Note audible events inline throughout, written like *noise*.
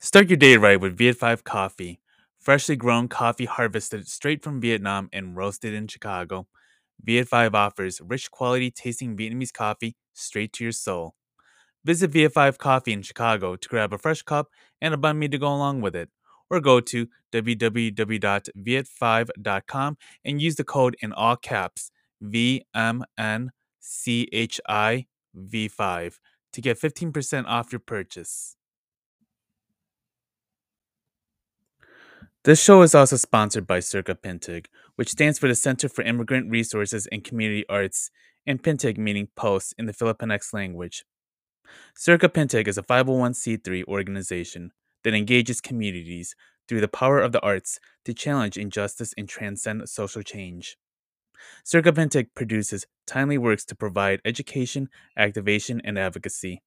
Start your day right with Viet 5 coffee. Freshly grown coffee harvested straight from Vietnam and roasted in Chicago. Viet 5 offers rich quality tasting Vietnamese coffee straight to your soul. Visit Viet 5 Coffee in Chicago to grab a fresh cup and a banh mi to go along with it. Or go to www.viet5.com and use the code in all caps VMNCHIV5 to get 15% off your purchase. This show is also sponsored by Circa Pintig, which stands for the Center for Immigrant Resources and Community Arts, and Pintig meaning post in the Filipinx language. Circa Pintig is a 501c3 organization that engages communities through the power of the arts to challenge injustice and transcend social change. Circa Pintig produces timely works to provide education, activation, and advocacy.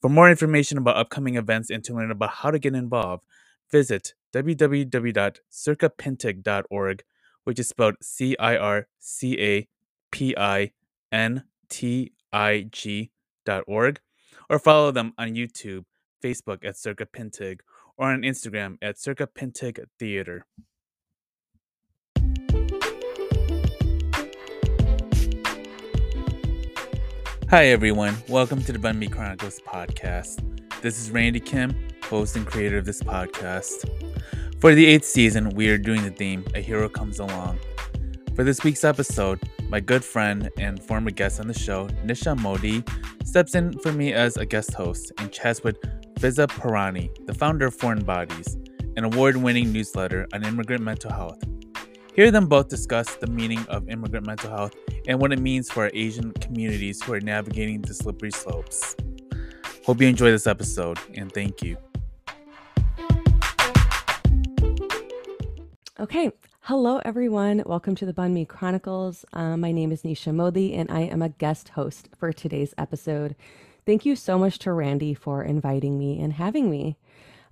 For more information about upcoming events and to learn about how to get involved, visit www.circapintig.org, which is spelled C I R C A P I N T I G.org, or follow them on YouTube, Facebook at Circa Pintig, or on Instagram at Circa Pintig Theater. Hi, everyone. Welcome to the Banh Mi Chronicles podcast. This is Randy Kim, host and creator of this podcast. For the eighth season, we are doing the theme A Hero Comes Along. For this week's episode, my good friend and former guest on the show, Nisha Mody, steps in for me as a guest host and chats with Fiza Pirani, the founder of Foreign Bodies, an award winning newsletter on immigrant mental health. Hear them both discuss the meaning of immigrant mental health and what it means for our Asian communities who are navigating the slippery slopes. Hope you enjoy this episode, and thank you. Okay. Hello, everyone. Welcome to the Banh Mi Chronicles. Um, my name is Nisha Mody, and I am a guest host for today's episode. Thank you so much to Randy for inviting me and having me.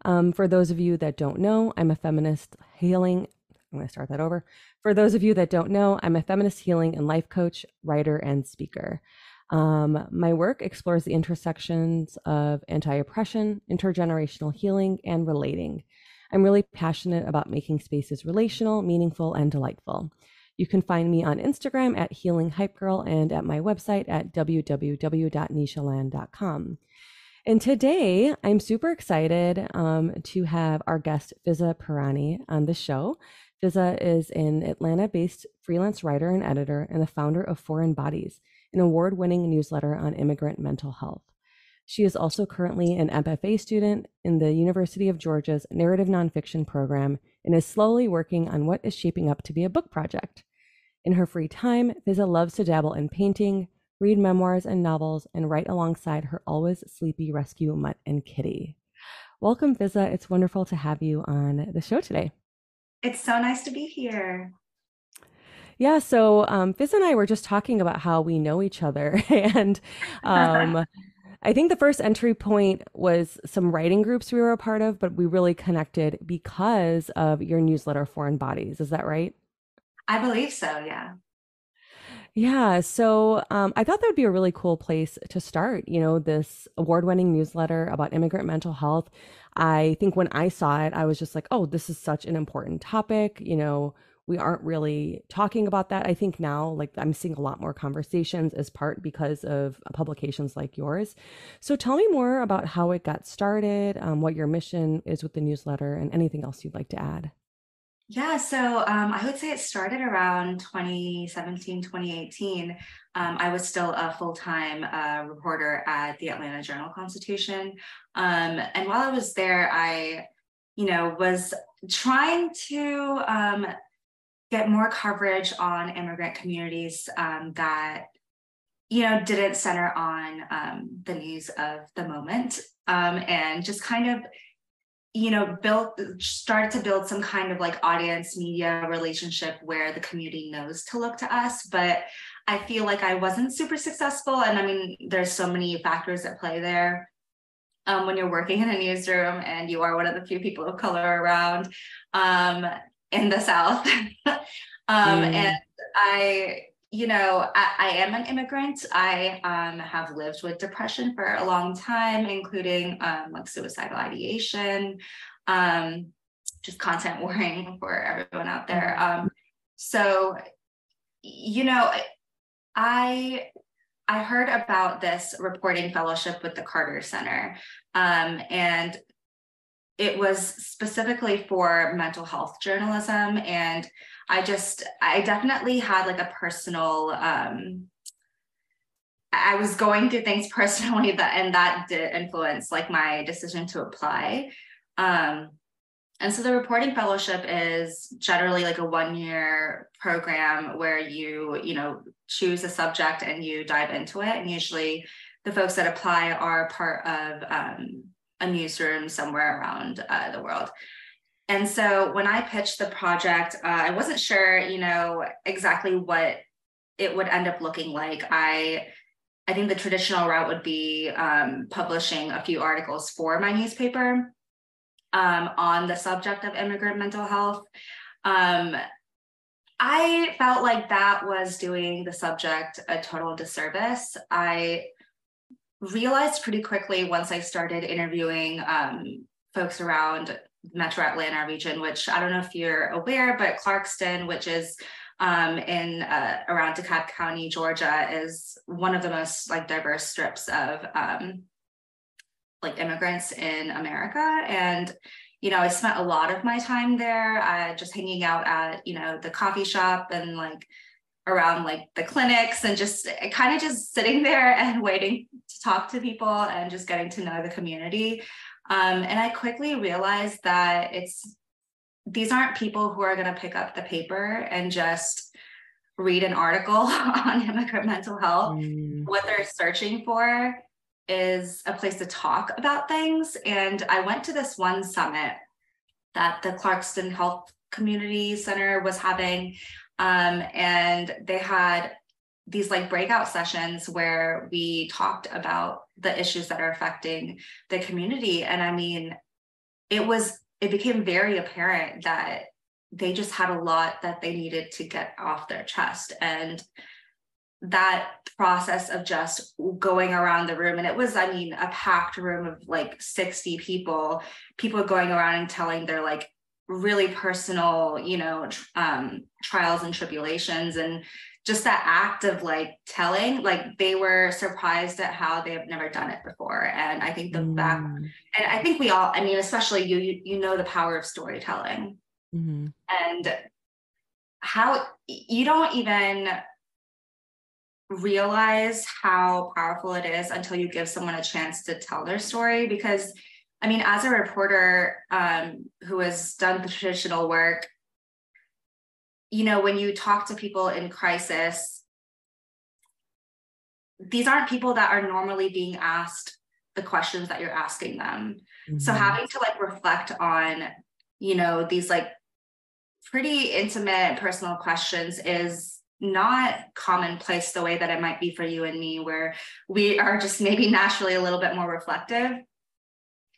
Um, for those of you that don't know, I'm a feminist healing. I'm going to start that over. For those of you that don't know, I'm a feminist healing and life coach, writer, and speaker. Um, my work explores the intersections of anti oppression, intergenerational healing, and relating. I'm really passionate about making spaces relational, meaningful, and delightful. You can find me on Instagram at Healing Hype Girl and at my website at www.nishaland.com. And today, I'm super excited um, to have our guest, Fiza Pirani, on the show. Fiza is an Atlanta based freelance writer and editor and the founder of Foreign Bodies, an award winning newsletter on immigrant mental health. She is also currently an MFA student in the University of Georgia's narrative nonfiction program and is slowly working on what is shaping up to be a book project. In her free time, Fiza loves to dabble in painting, read memoirs and novels, and write alongside her always sleepy rescue mutt and kitty. Welcome, Fiza. It's wonderful to have you on the show today. It's so nice to be here. Yeah, so um, and I were just talking about how we know each other, *laughs* and *laughs* um, I think the first entry point was some writing groups we were a part of, but we really connected because of your newsletter, Foreign Bodies. Is that right? I believe so, yeah. Yeah, so um, I thought that would be a really cool place to start. You know, this award winning newsletter about immigrant mental health. I think when I saw it, I was just like, oh, this is such an important topic. You know, we aren't really talking about that. I think now, like, I'm seeing a lot more conversations as part because of publications like yours. So tell me more about how it got started, um, what your mission is with the newsletter, and anything else you'd like to add. Yeah, so um, I would say it started around 2017, 2018. Um, I was still a full time uh, reporter at the Atlanta Journal Constitution. Um, and while I was there, I, you know, was trying to um, get more coverage on immigrant communities um, that you know didn't center on um, the news of the moment um, and just kind of you know built started to build some kind of like audience media relationship where the community knows to look to us but i feel like i wasn't super successful and i mean there's so many factors that play there. Um, when you're working in a newsroom and you are one of the few people of color around um, in the South. *laughs* um, mm. And I, you know, I, I, am an immigrant. I um, have lived with depression for a long time, including um, like suicidal ideation, um, just content *laughs* warning for everyone out there. Mm-hmm. Um, so, you know, I I heard about this reporting fellowship with the Carter Center, um, and it was specifically for mental health journalism and i just i definitely had like a personal um i was going through things *laughs* personally that and that did influence like my decision to apply. Um and so the reporting fellowship is generally like a one year program where you you know choose a subject and you dive into it and usually the folks that apply are part of um, a newsroom somewhere around uh, the world. And so when I pitched the project, uh, I wasn't sure, you know, exactly what it would end up looking like. I I think the traditional route would be um, publishing a few articles for my newspaper um, on the subject of immigrant mental health. Um, I felt like that was doing the subject a total disservice. I realized pretty quickly once I started interviewing um, folks around Metro Atlanta region, which I don't know if you're aware, but Clarkston, which is um, in uh, around DeKalb County, Georgia, is one of the most like diverse strips of um, like immigrants in America. And you know, I spent a lot of my time there, uh, just hanging out at you know the coffee shop and like around like the clinics and just kind of just sitting *laughs* there and waiting to talk to people and just getting to know the community. Um, and I quickly realized that it's these aren't people who are going to pick up the paper and just read an article *laughs* on immigrant mental health. Mm. What they're searching for is a place to talk about things. And I went to this one summit that the Clarkston Health Community Center was having um, and they had these like breakout sessions where we talked about the issues that are affecting the community. And I mean, it was, it became very apparent that they just had a lot that they needed to get off their chest. And that process of just going around the room and it was i mean a packed room of like 60 people people going around and telling their like really personal, you know, um, trials and tribulations and just that act of like telling, like they were surprised at how they have never done it before. And I think the mm. back, and I think we all, I mean, especially you, you, you know, the power of storytelling mm-hmm. and how you don't even realize how powerful it is until you give someone a chance to tell their story because I mean, as a reporter um, who has done the traditional work, you know, when you talk to people in crisis, these aren't people that are normally being asked the questions that you're asking them. Mm-hmm. So having to like reflect on, you know, these like pretty intimate personal questions is not commonplace the way that it might be for you and me, where we are just maybe naturally a little bit more reflective.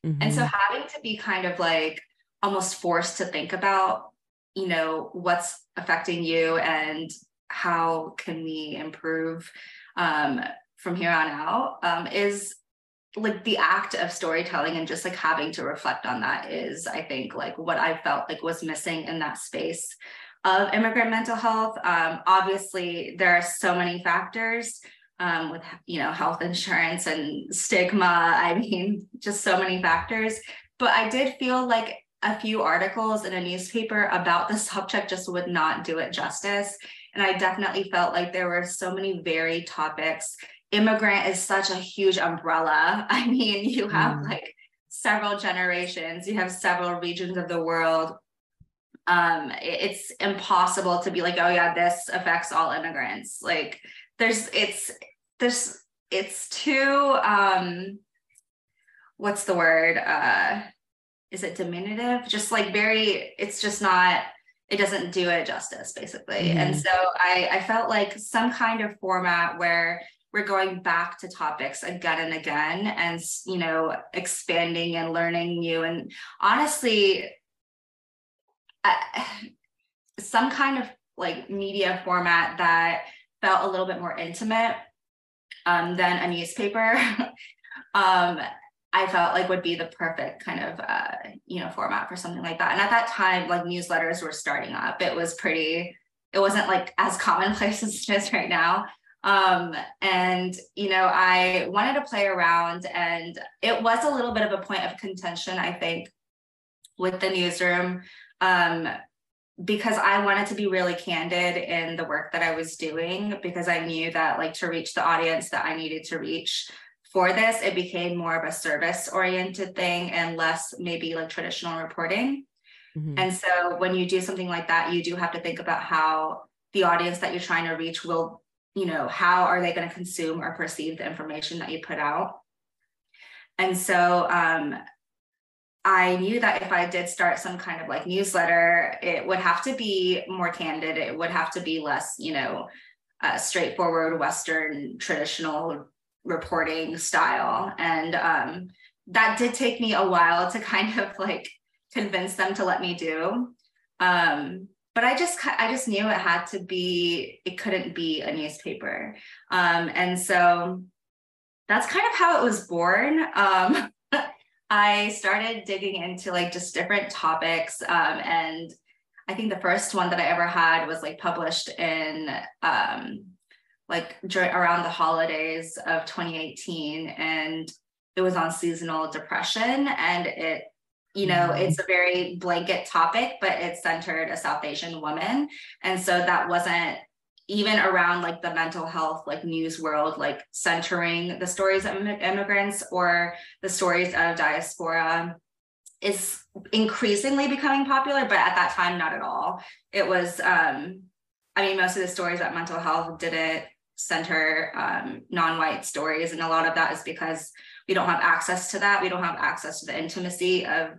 Mm-hmm. And so mm-hmm. having to be kind of like almost forced to think about, you know, what's affecting you and how can we improve um, from here on out um, is like the act of storytelling and just like having to reflect on that is i think like what i felt like was missing in that space of immigrant mental health um, obviously there are so many factors um, with you know health insurance and stigma. I mean *laughs* just so many factors. But i did feel like a few articles in a newspaper about the *laughs* subject just would not do it justice. And i definitely felt like there were so many varied topics. Immigrant is such a huge umbrella. *laughs* I mean you have mm. like several generations. You have several regions of the world. Um, it's impossible to be like oh yeah this affects all immigrants. Like there's it's there's it's too um what's the word uh is it diminutive? Just like very it's just not it doesn't do it justice basically. Mm-hmm. and so i i felt like some kind of format where we're going back to topics again and again and you know expanding and learning new. And honestly *sighs* some kind of like media format that felt a little bit more intimate um, than a newspaper. *laughs* um, I felt like would be the perfect kind of uh, you know format for something like that. And at that time, like newsletters were starting up. It was pretty. It wasn't like as *laughs* commonplace as it is right now. Um, and you know, I wanted to play around, and it was a little bit of a point of contention, I think, with the newsroom. Um, because I wanted to be really candid in the work that I was doing because I knew that like to reach the audience that I needed to reach for this, it became more of a service oriented thing and less maybe like traditional reporting. Mm-hmm. And so when you do something like that, you do have to think about how the audience that you're trying to reach will, you know, how are they going to consume or perceive the information that you put out? And so um, I knew that if I did start some kind of like newsletter, it would have to be more candid. It would have to be less, you know, uh, straightforward Western traditional reporting style. And um, that did take me a while to kind of like convince them to let me do. Um, but I just I just knew it had to be it couldn't be a newspaper. Um, and so that's kind of how it was born. Um, I started digging into like just different topics. Um, and I think the first one that I ever had was like published in um, like around the holidays of 2018. And it was on seasonal depression. And it, you know, mm-hmm. it's a very blanket topic, but it centered a South Asian woman. And so that wasn't even around like the mental health like news world like centering the stories of immigrants or the stories of diaspora is increasingly becoming popular but at that time not at all. It was um i mean most of the stories about mental health didn't center um, non-white stories and a lot of that is because we don't have access to that. We don't have access to the intimacy of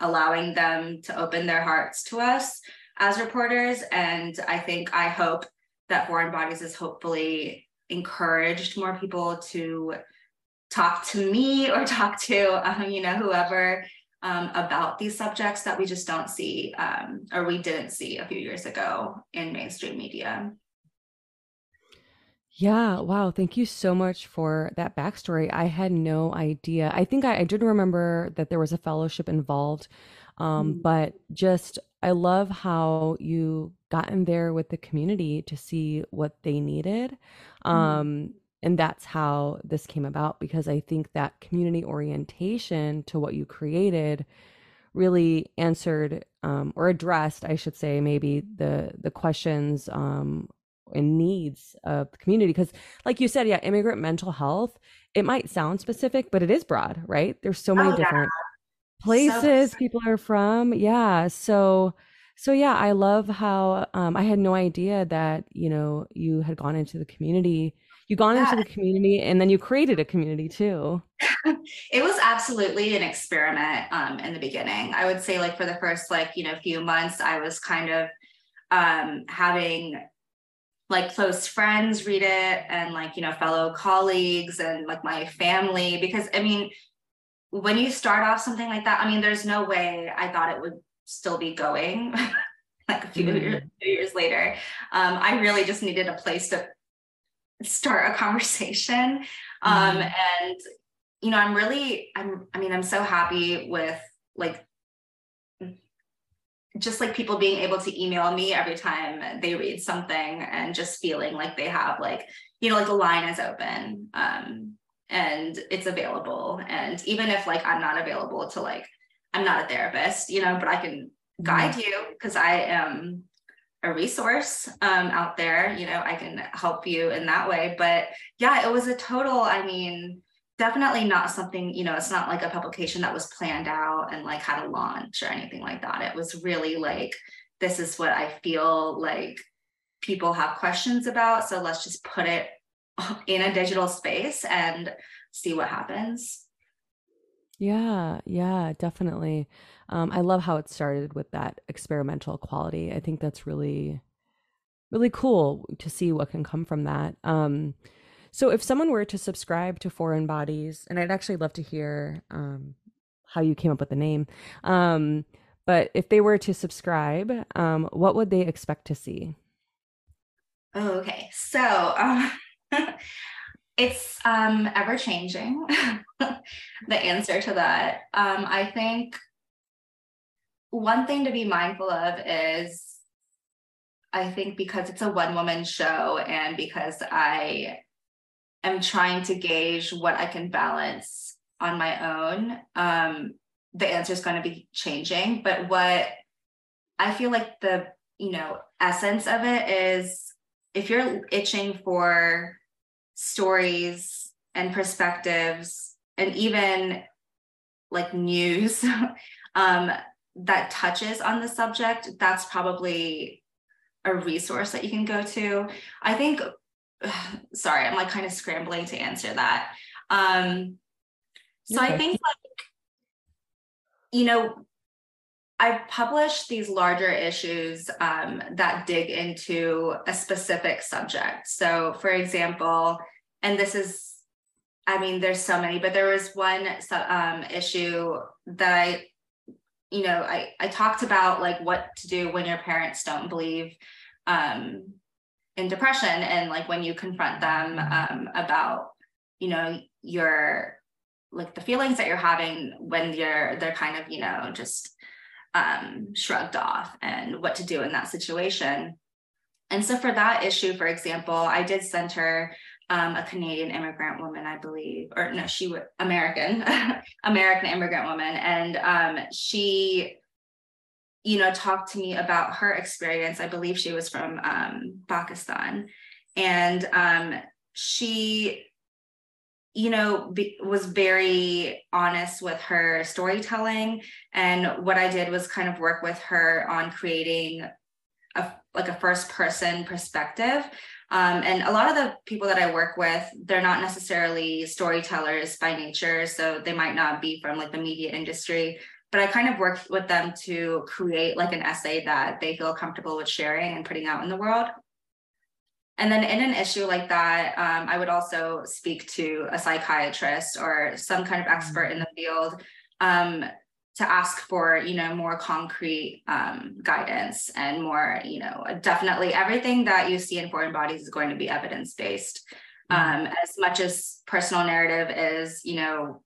allowing them to open their hearts to us as reporters and i think i hope that foreign bodies has hopefully encouraged more people to talk to me *laughs* or talk to um, you know whoever um, about these subjects that we just don't see um, or we didn't see a few years ago in mainstream media yeah, wow. Thank you so much for that backstory. I had no idea. I think I, I did remember that there was a fellowship involved, um, mm-hmm. but just I love how you got in there with the community to see what they needed. Mm-hmm. Um, and that's how this came about because I think that community orientation to what you created really answered um, or addressed, I should say, maybe the the questions um, and needs of the community. Because, like you said, yeah, immigrant mental health. It might sound specific, but it is broad, right? There's so many oh, different places so people are from. Yeah. So, so yeah, I love how um, I had no idea that you know you had gone into the community. You gone yeah. into the community, and then you created a community too. *laughs* it was absolutely an experiment um, in the beginning. I would say, like for the first like you know few months, I was kind of um, having like close friends read it and like you know fellow colleagues and like my family because i mean when you start off something like that, I mean, there's no way I thought it would still be going *laughs* like a few, mm-hmm. years, few years later. Um, I really just needed a place to start a conversation. Um, mm-hmm. and, you know, I'm really, I'm, I mean, I'm so happy with like, just like people being able to email me every time they read something and just feeling like they have like, you know, like the line is open. Um, and it's available and even if like i'm not available to like i'm not a therapist you know but i can guide mm-hmm. you because i am a resource um, out there you know i can help you in that way but yeah it was a total i mean definitely not something you know it's not like a publication that was planned out and like had a launch or anything like that it was really like this is what i feel like people have questions about so let's just put it *laughs* in a digital space and see what happens. Yeah, yeah, definitely. Um, I love how it started with that experimental quality. I think that's really, really cool to see what can come from that. Um, so, if someone were to subscribe to Foreign Bodies, and I'd actually love to hear um, how you came up with the name, um, but if they were to subscribe, um, what would they expect to see? Oh, okay. So um, *laughs* it's um, ever changing. *laughs* the answer to that. Um, I think one thing to be mindful of is I think because it's a one woman show and because I am trying to gauge what I can balance on my own, um, the answer is going to be changing. But what I feel like the you know essence of it is if you're itching for stories and perspectives and even like news *laughs* um, that touches on the subject, that's probably a resource that you can go to. I think, *sighs* sorry, I'm like kind of scrambling to answer that. Um, so okay. I think like, you know, I've published these larger issues um, that dig into a specific subject. So, for example, and this is, I mean, there's so many, but there was one um, issue that I, you know, I, I talked about like what to do when your parents don't believe um, in depression and like when you confront them um, about, you know, your like the feelings that you're having when you're they're kind of you know just um, shrugged off and what to do in that situation. And so for that issue, for example, I did send her um, a Canadian immigrant woman, I believe, or no, she was American, *laughs* American immigrant woman, and um, she, you know, talked to me about her experience. I believe she was from um, Pakistan, and um, she you know be, was very honest with her storytelling. And what i did was kind of work with her on creating a like a first person perspective. Um, and a lot of the people that i work with they're not necessarily storytellers by nature so they might not be from like the media industry. But i kind of worked with them to create like an essay that they feel comfortable with sharing and putting out in the world and then in an issue like that, um, I would also speak to a psychiatrist or some kind of expert in the field um, to ask for, you know, more concrete um, guidance and more, you know, definitely everything that you see in foreign bodies is going to be evidence based. Mm-hmm. Um, as much as personal narrative is, you know,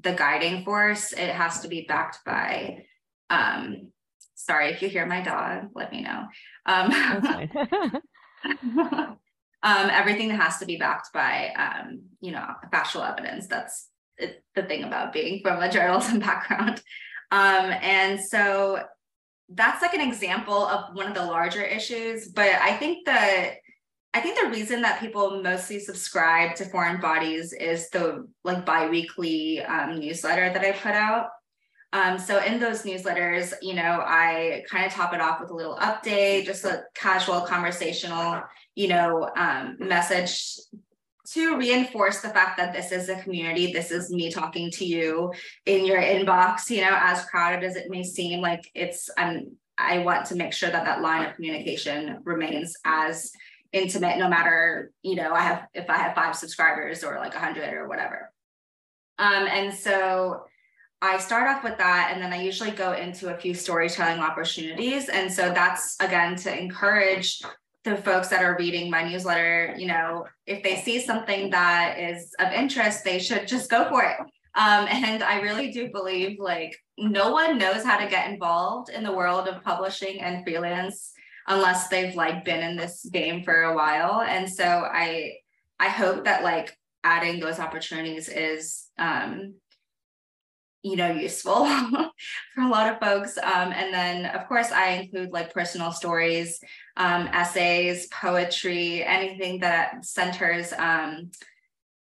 the guiding force, it has to be backed by. Um, sorry if you hear my dog, let me know. Um, *laughs* *laughs* *laughs* um, everything that has to be backed by, um, you know, factual evidence. That's the thing about being from a journalism *laughs* background. Um, and so that's like an example of one of the larger issues. But I think that I think the reason that people mostly subscribe to foreign bodies is the like biweekly um, newsletter that I put out. Um, so in those newsletters, you know, I kind of top it off with a little update, just a casual conversational, you know, um, message to reinforce the fact that this is a community. This is me talking to you in your inbox, you know, as crowded as it may seem like it's, I'm, I want to make sure that that line of communication remains as intimate, no matter, you know, I have, if I have five subscribers or like a hundred or whatever. Um, and so, I start off with that and then I usually go into a few storytelling opportunities. And so that's again to encourage the folks that are reading my newsletter, you know, if they see something that is of interest, they should just go for it. Um, and I really do believe like no one knows how to get involved in the world of publishing and freelance unless they've like been in this game for a while. And so I I hope that like adding those opportunities is um you know useful *laughs* for a lot of folks. Um, and then of course i include like personal stories um, essays poetry anything that centers um,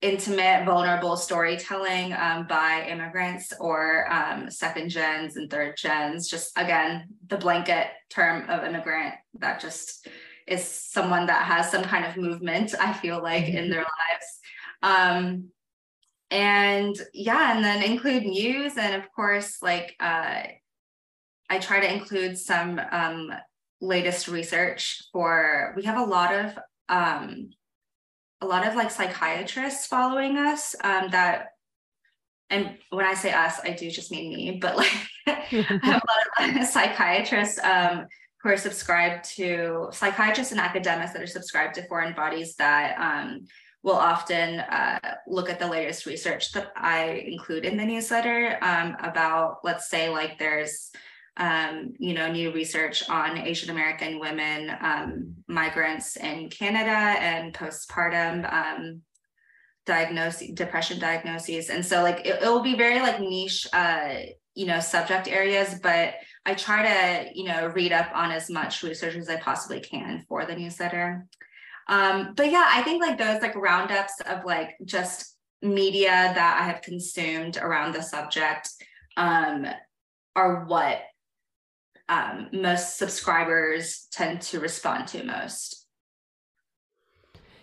intimate vulnerable storytelling um, by immigrants or um, second gens and third gens. Just again the blanket term of immigrant that just is someone that has some kind of movement i feel like in their lives. Um, and yeah and then include news and of course like uh, i try to include some um, latest research for we have a lot of um, a lot of like psychiatrists following us um, that and when i say us i do just mean me but like *laughs* i have a lot of psychiatrists um, who are subscribed to psychiatrists and academics that are subscribed to foreign bodies that um, will often uh, look at the latest research that I include in the newsletter um, about, let's say, like there's um, you know, new research on Asian American women um, migrants in Canada and postpartum um, diagnosis, depression diagnoses, and so like it, it will be very like niche, uh, you know, subject areas, but I try to you know read up on as much research as I possibly can for the newsletter. Um, but yeah, I think like those like roundups of like just media that I have consumed around the subject um, are what um, most subscribers tend to respond to most.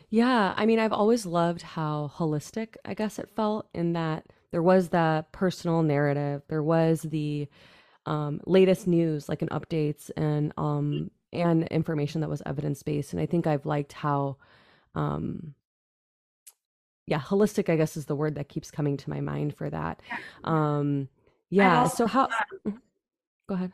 Yeah, I mean, I've always loved how holistic, I guess it felt in that there was the personal narrative, there was the um, latest news, like an updates and um, and information that was evidence based. And I think I've liked how, um, yeah, holistic, I guess, is the word that keeps coming to my mind for that. Um, yeah. So how? Mm-hmm. Go ahead.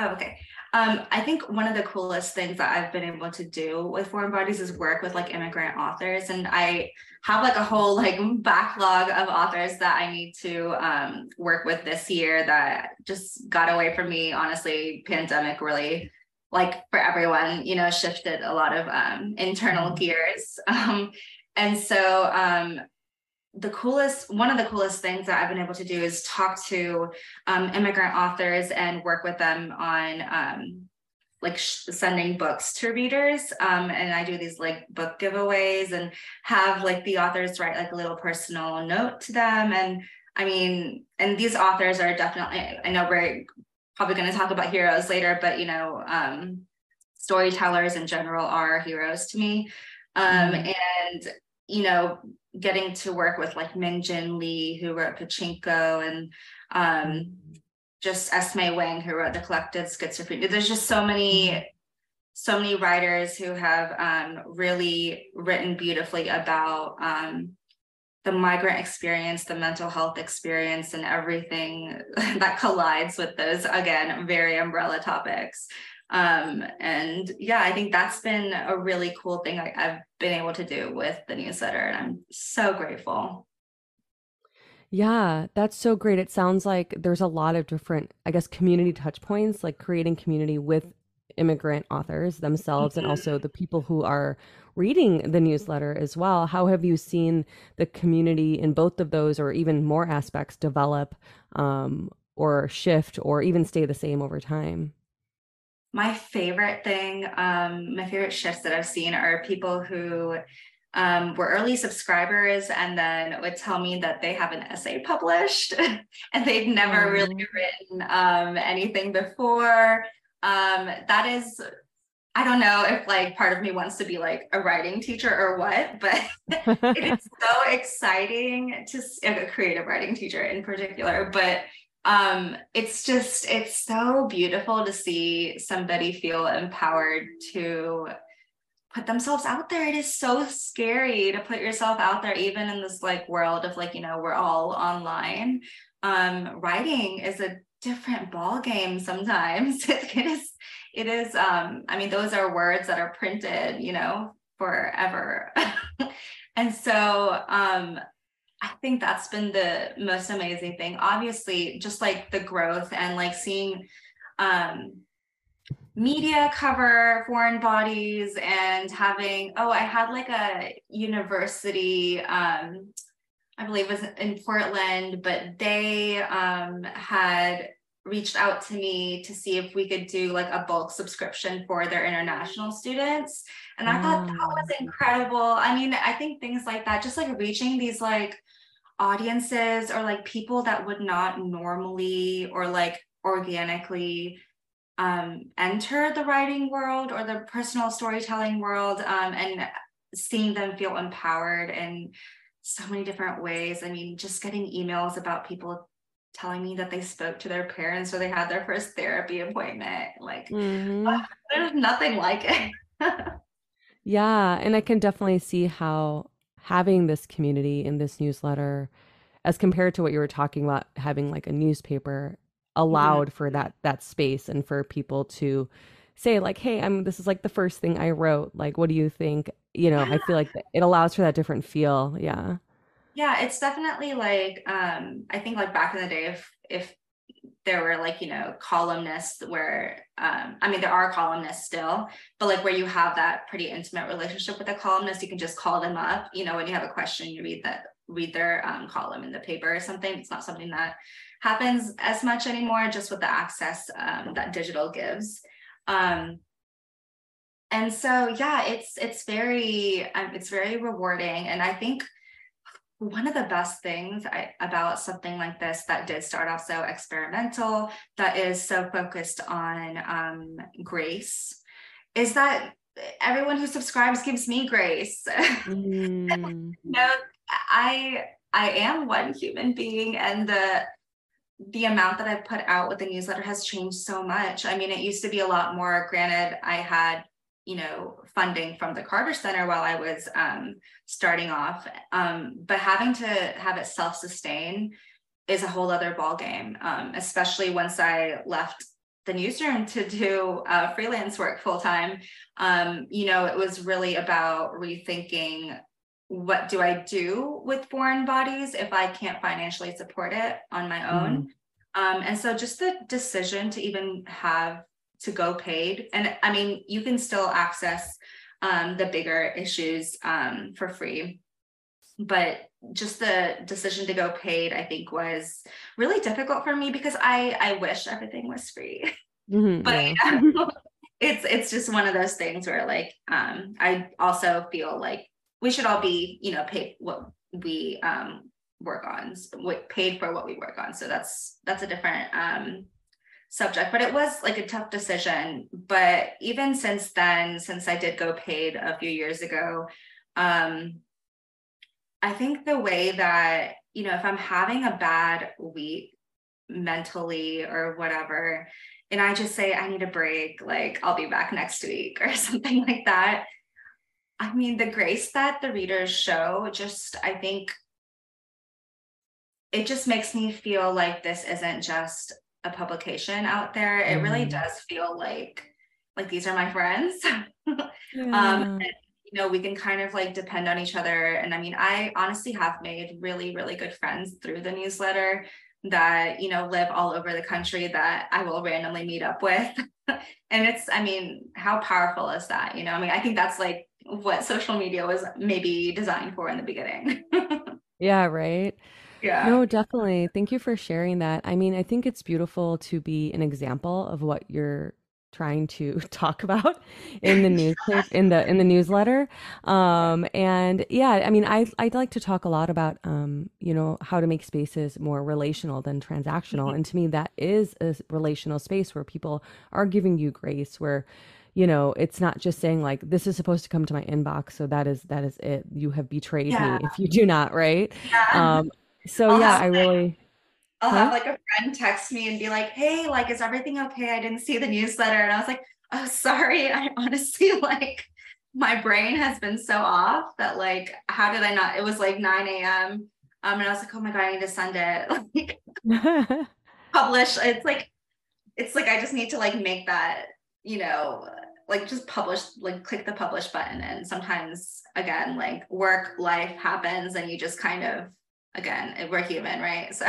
Oh, okay. Um, I think one of the coolest things that I've been able to do with foreign bodies is work with like immigrant authors. And I have like a whole like *laughs* backlog of authors that I need to um, work with this year that just got away from me. Honestly, pandemic really like for everyone, you know, shifted a lot of um, internal mm-hmm. gears. *laughs* Um, and so um, the coolest one of the coolest things that i've been able to do is talk to um, immigrant authors and work with them on um, like sh- sending books to readers um, and i do these like book giveaways and have like the authors write like a little personal note to them and i mean and these authors are definitely i know we're probably going to talk about heroes later but you know um, storytellers in general are heroes to me um, mm-hmm. and you know getting to work with like Min Jin Lee, who wrote Pachinko, and um, just Esme Wang, who wrote The Collected Schizophrenia. There's just so many, so many writers who have um, really written beautifully about um, the migrant experience, the mental health experience, and everything *laughs* that collides with those, again, very umbrella topics. Um, and yeah, I think that's been a really cool thing I, I've been able to do with the newsletter, and I'm so grateful. Yeah, that's so great. It sounds like there's a lot of different, I guess, community touch points, like creating community with immigrant authors themselves mm-hmm. and also the people who are reading the newsletter as well. How have you seen the community in both of those or even more aspects develop um, or shift or even stay the same over time? my favorite thing, um, my favorite shifts that I've seen are people who um, were early subscribers and then would tell me that they have an essay published *laughs* and they've never really written um, anything before. Um, that is, I don't know if like part of me wants to be like a writing teacher or what, but *laughs* it is so exciting to a creative writing teacher in particular, but um, it's just it's so beautiful to see somebody feel empowered to put themselves out there. It is so scary to put yourself out there even in this like world of like you know we're all online. Um writing is a different ball game sometimes. *laughs* It is it is um i mean those are words that are printed you know forever *laughs* and so um I think that's been the most amazing thing. Obviously, just like the growth and like seeing um, media cover foreign bodies and having, oh, I had like a university, um, I believe was in Portland, but they um, had reached out to me to see if we could do like a bulk subscription for their international students. And I thought that was incredible. I mean, I think things like that, just like reaching these like audiences or like people that would not normally or like organically um, enter the writing world or the personal storytelling world um, and seeing them feel empowered in so many different ways. I mean, just getting emails about people telling me that they spoke to their parents or they had their first therapy appointment. Like, mm-hmm. there's nothing like it. *laughs* yeah. And I can definitely see how having this community in this newsletter as compared to what you were talking about having like a newspaper allowed for that that space and for people to say like, "Hey, I'm this is like the first thing I wrote. Like, what do you think?" You know, I feel like it allows for that different feel. Yeah. Yeah, it's definitely like um I think like back in the day if if there were like you know columnists where um, i mean there are columnists still but like where you have that pretty intimate relationship with a columnist you can just call them up you know when you have a question you read that read their um, column in the paper or something. It's not something that happens as much anymore just with the access um, that digital gives. Um, and so yeah it's it's very um, it's very rewarding. And i think one of the best things I, about something like this that did start off so experimental, that is so focused on um, grace, is that everyone who subscribes gives me grace. *laughs* Mm. you know, I I am one human being, and the the amount that I've put out with the newsletter has changed so much. I mean, it used to be a lot more. Granted, I had you know funding from the carter center while i was um, starting off. Um, but having to have it self-sustain is a whole other ball game um, especially once i left the newsroom to do uh, freelance work full time um, you know it was really about rethinking what do i do with foreign bodies if i can't financially support it on my own? Mm. and so just the decision to even have to go paid. And I mean, you can still access um, the bigger issues um, for free. But just the decision to go paid, I think, was really difficult for me because I I wish everything was free. Mm-hmm, but yeah. *laughs* *laughs* it's it's just one of those things where like um, I also feel like we should all be you know paid what we um, work on, paid for what we work on. So that's that's a different um, subject, but it was like a tough decision. But even since then, since I did go paid a few years ago, um, I think the way that, you know, if I'm having a bad week mentally or whatever, and I just say, I need a break, like I'll be back next week *laughs* or something like that. I mean, the grace that the readers show, just, I think it just makes me feel like this isn't just a publication out there, it mm. really mm-hmm. does feel like like these are my friends. *laughs* Um, yeah. um, and, you know, we can kind of like depend on each other. And I mean, I honestly have made really, really good friends through the newsletter that, you know, live all over the country that I will randomly meet up with. *laughs* and it's, I mean, how powerful is that? You know, I mean, I think that's like what social media was maybe designed for in the beginning. *laughs* yeah, right. Yeah. No, definitely. Thank you for sharing that. I mean, I think it's beautiful to be an example of what you're trying to *laughs* talk about in the news *laughs* in the in the newsletter um and yeah i mean i i'd like to talk a lot about um you know how to make spaces more relational than transactional mm-hmm. and to me that is a relational space where people are giving you grace where you know it's not just saying like this is supposed to come to my inbox so that is that is it you have betrayed yeah. me if you do not right yeah. um so I'll yeah, I really. I'll huh? have like a friend text me and be like, "Hey, like, is everything okay? I didn't see the newsletter," and I was like, "Oh, sorry. I honestly *laughs* like." my brain has been so off that like how did I not it was like 9 a.m. Um and I was like, oh my god, I need to send it *laughs* like *laughs* publish. It's like it's like I just need to like make that, you know, like just publish, like click the publish button. And sometimes again, like work life happens and you just kind of again we're human right? *laughs* So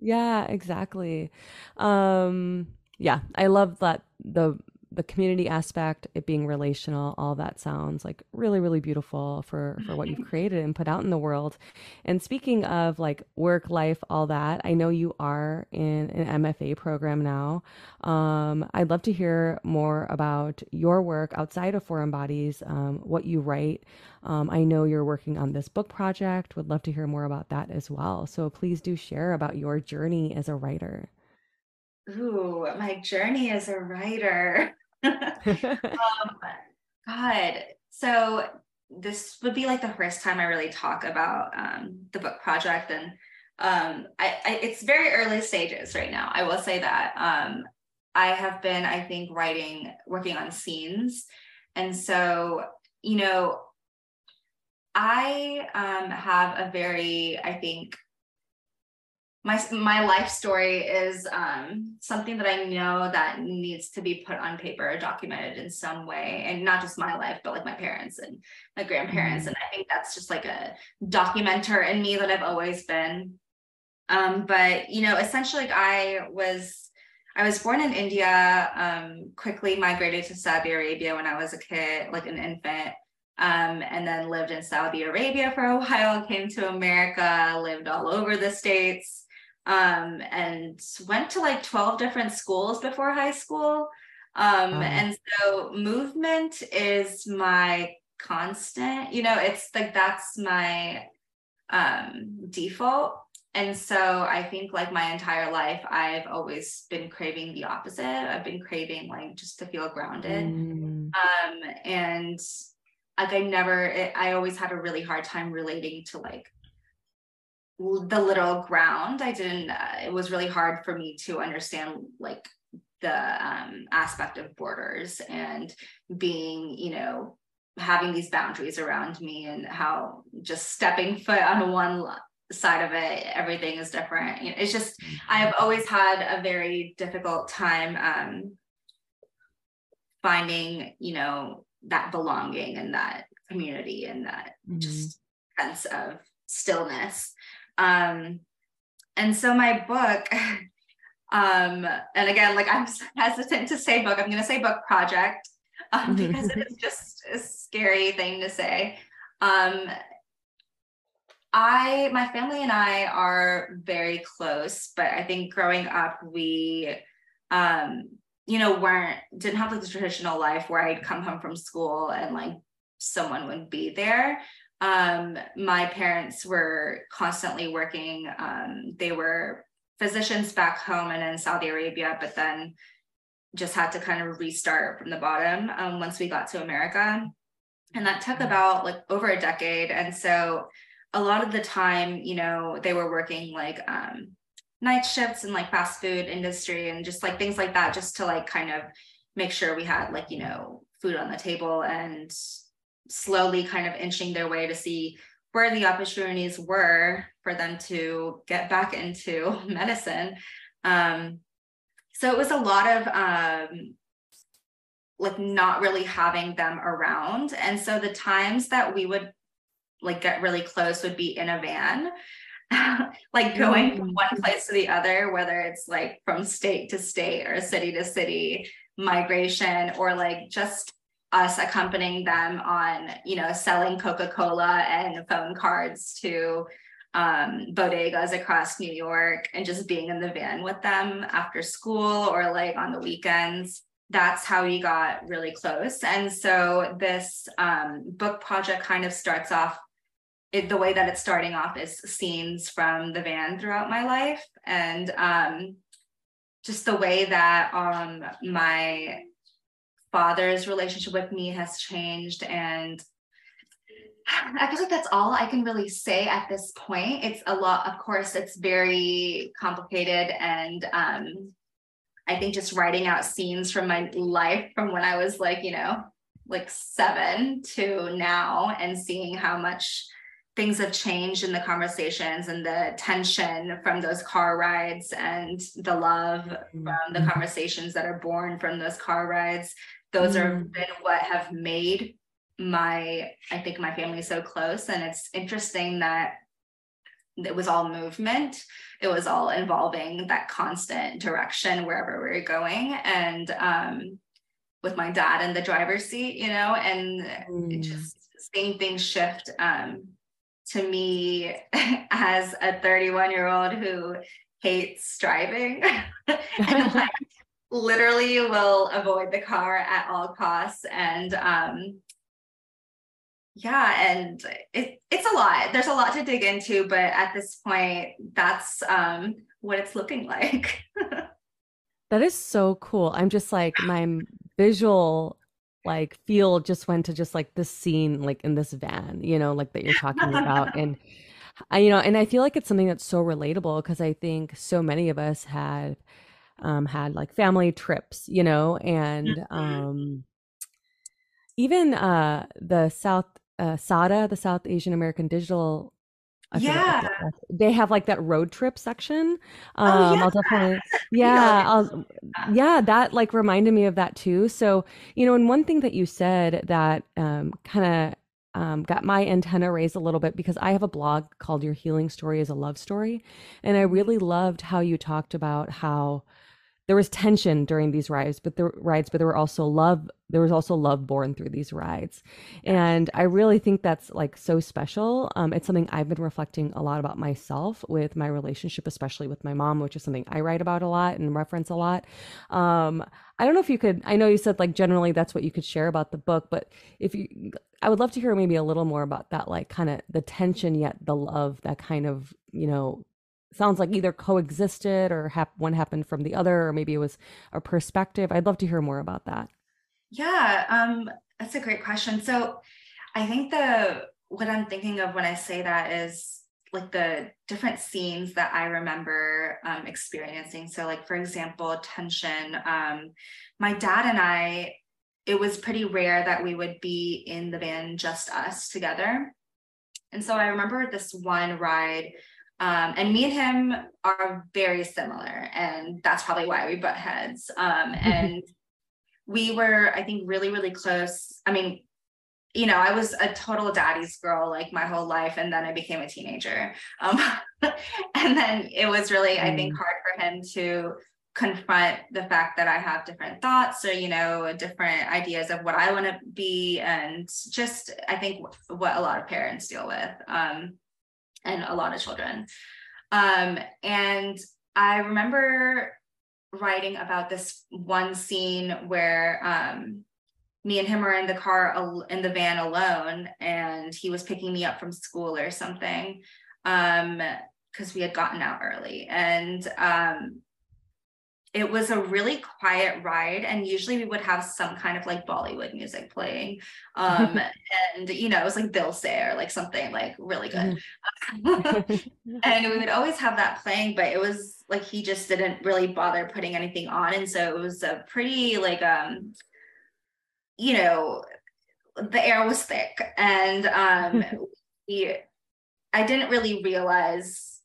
yeah exactly. Um yeah i love that the the community aspect it being relational all that sounds like really really beautiful for for what you've created and put out in the world and speaking of like work life all that i know you are in an mfa program now um, i'd love to hear more about your work outside of foreign bodies um, what you write um, I know you're working on this book project. Would love to hear more about that as well. So please do share about your journey as a writer. Ooh, my journey as a writer. *laughs* um, God. So this would be like the first time I really talk about um, the book project, and um, I, I, it's very early stages right now. I will say that um, I have been, I think, writing, working on scenes, and so you know, I um, have a very, I think, my my life story is um, something that I know that needs to be put on paper, documented in some way, and not just my life, but like my parents and my grandparents. Mm-hmm. And I think that's just like a documenter in me that I've always been. Um, but you know, essentially, like I was I was born in India. Um, quickly migrated to Saudi Arabia when I was a kid, like an infant. Um, and then lived in Saudi Arabia for a while, came to America, lived all over the States, um, and went to like 12 different schools before high school. Um, wow. And so movement is my constant, you know, it's like that's my um, default. And so I think like my entire life, I've always been craving the opposite. I've been craving like just to feel grounded. Mm. Um, and like I never, it, I always had a really hard time relating to like the literal ground i didn't uh, it was really hard for me to understand like the um, aspect of borders and being you know having these boundaries around me and how just stepping foot on one side of it everything is different you know, it's just i have always had a very difficult time um, finding you know that belonging and that community and that mm-hmm. just sense of stillness um, and so my book, *laughs* um, and again, like I'm hesitant to say book, I'm going to say book project um, *laughs* because it is just a scary thing to say. Um, I, my family and I are very close, but I think growing up, we, um, you know, weren't, didn't have like the traditional life where I'd come home from school and like someone would be there um, my parents were constantly working. Um, they were physicians back home and in Saudi Arabia, but then just had to kind of restart from the bottom um, once we got to America. And that took about like over a decade. And so a lot of the time, you know, they were working like um, night shifts and like fast food industry and just like things like that, just to like kind of make sure we had like, you know, food on the table and slowly kind of inching their way to see where the opportunities were for them to get back into *laughs* medicine. Um, so it was a lot of um, like not really having them around. And so the times that we would like get really close would be in a van. *laughs* like going from one mm. place to the other, whether it's like from state to state or city to city migration, or like just us accompanying them on, you know, selling Coca-Cola and phone cards to um, bodegas across New York and just being in the van with them after school or like on the weekends. That's how we got really close. And so this um, book project kind of starts off it, the way that it's starting off is scenes from the van throughout my life and um, just the way that um, my father's relationship with me has changed and I feel like that's all I can really say at this point. It's a lot, of course, it's very complicated. And um, I think just writing out scenes from my life from when I was like, you know, like seven to now and seeing how much things have changed in the conversations and the tension from those car rides and the love from the mm-hmm. conversations that are born from those car rides those mm. are been what have made my i think my family so close and it's interesting that it was all movement it was all involving that constant direction wherever we were going and um, with my dad in the driver's seat you know and mm. just seeing things shift um, to me *laughs* as a 31 year old who hates driving *laughs* and *laughs* like literally will avoid the car at all costs. And um yeah and it, it's a lot. There's a lot to dig into but at this point that's um what it's looking like. *laughs* That is so cool. I'm just like my visual like field just went to just like this scene like in this van you know like that you're talking about. *laughs* And I, you know and i feel like it's something that's so relatable because i think so many of us had um, had like family trips, you know, and mm-hmm. um, even uh, the South uh, SAADA, the South Asian American Digital I yeah. They have like that road trip section. Oh, Um, yeah. I'll definitely, *laughs* Yeah. yeah, I'll, yeah, that like reminded me of that too. So, you know, and one thing that you said that um, kind of um, got my antenna raised a little bit because I have a blog called Your Healing Story is a Love Story. And I really loved how you talked about how there was tension during these rides, but the rides, but there were also love. There was also love born through these rides, and I really think that's like so special. Um, it's something I've been reflecting a lot about myself with my relationship, especially with my mom, which is something I write about a lot and reference a lot. Um, I don't know if you could. I know you said like generally that's what you could share about the book, but if you, I would love to hear maybe a little more about that, like kind of the tension yet the love that kind of you know sounds like either coexisted or hap- one happened from the other or maybe it was a perspective i'd love to hear more about that Yeah, um, that's a great question. So I think the what I'm thinking of when I say that is like the different scenes that I remember um, experiencing. So, like for example, tension. Um, my dad and I, it was pretty rare that we would be in the van just us together. And so I remember this one ride, um, and me and him are very similar, and that's probably why we butt heads. Um, *laughs* and we were, I think, really, really close. I mean, you know, I was a total daddy's girl like my whole life, and then I became a teenager. Um, *laughs* and then it was really, I think, Mm. hard for him to confront the fact that I have different thoughts or, you know, different ideas of what I want to be, and just I think what a lot of parents deal with, um, and a lot of children. Um, and I remember writing about this one scene where um, me and him were in the car in the van alone and he was picking me up from school or something um because we had gotten out early and um it was a really quiet ride and usually we would have some kind of like bollywood music playing um *laughs* and you know it was like Dil Se or like something like really good. *laughs* And we would always have that playing but it was like he just didn't really bother putting anything on and so it was a pretty like um you know the air was thick. And um *laughs* we, i didn't really realize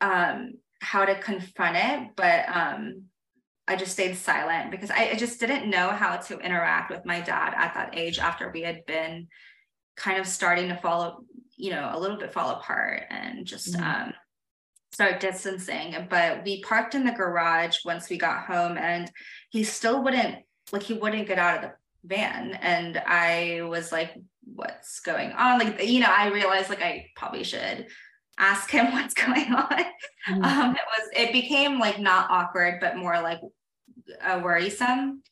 um how to confront it but um i just stayed silent because I, I just didn't know how to interact with my dad at that age after we had been kind of starting to follow you know a little bit fall apart and just Mhm. um start distancing. But we parked in the garage once we got home and he still wouldn't like he wouldn't get out of the van. And i was like what's going on? Like you know i realized like i probably should ask him *laughs* what's going on. Mhm. um it was it became like not awkward but more like uh, worrisome.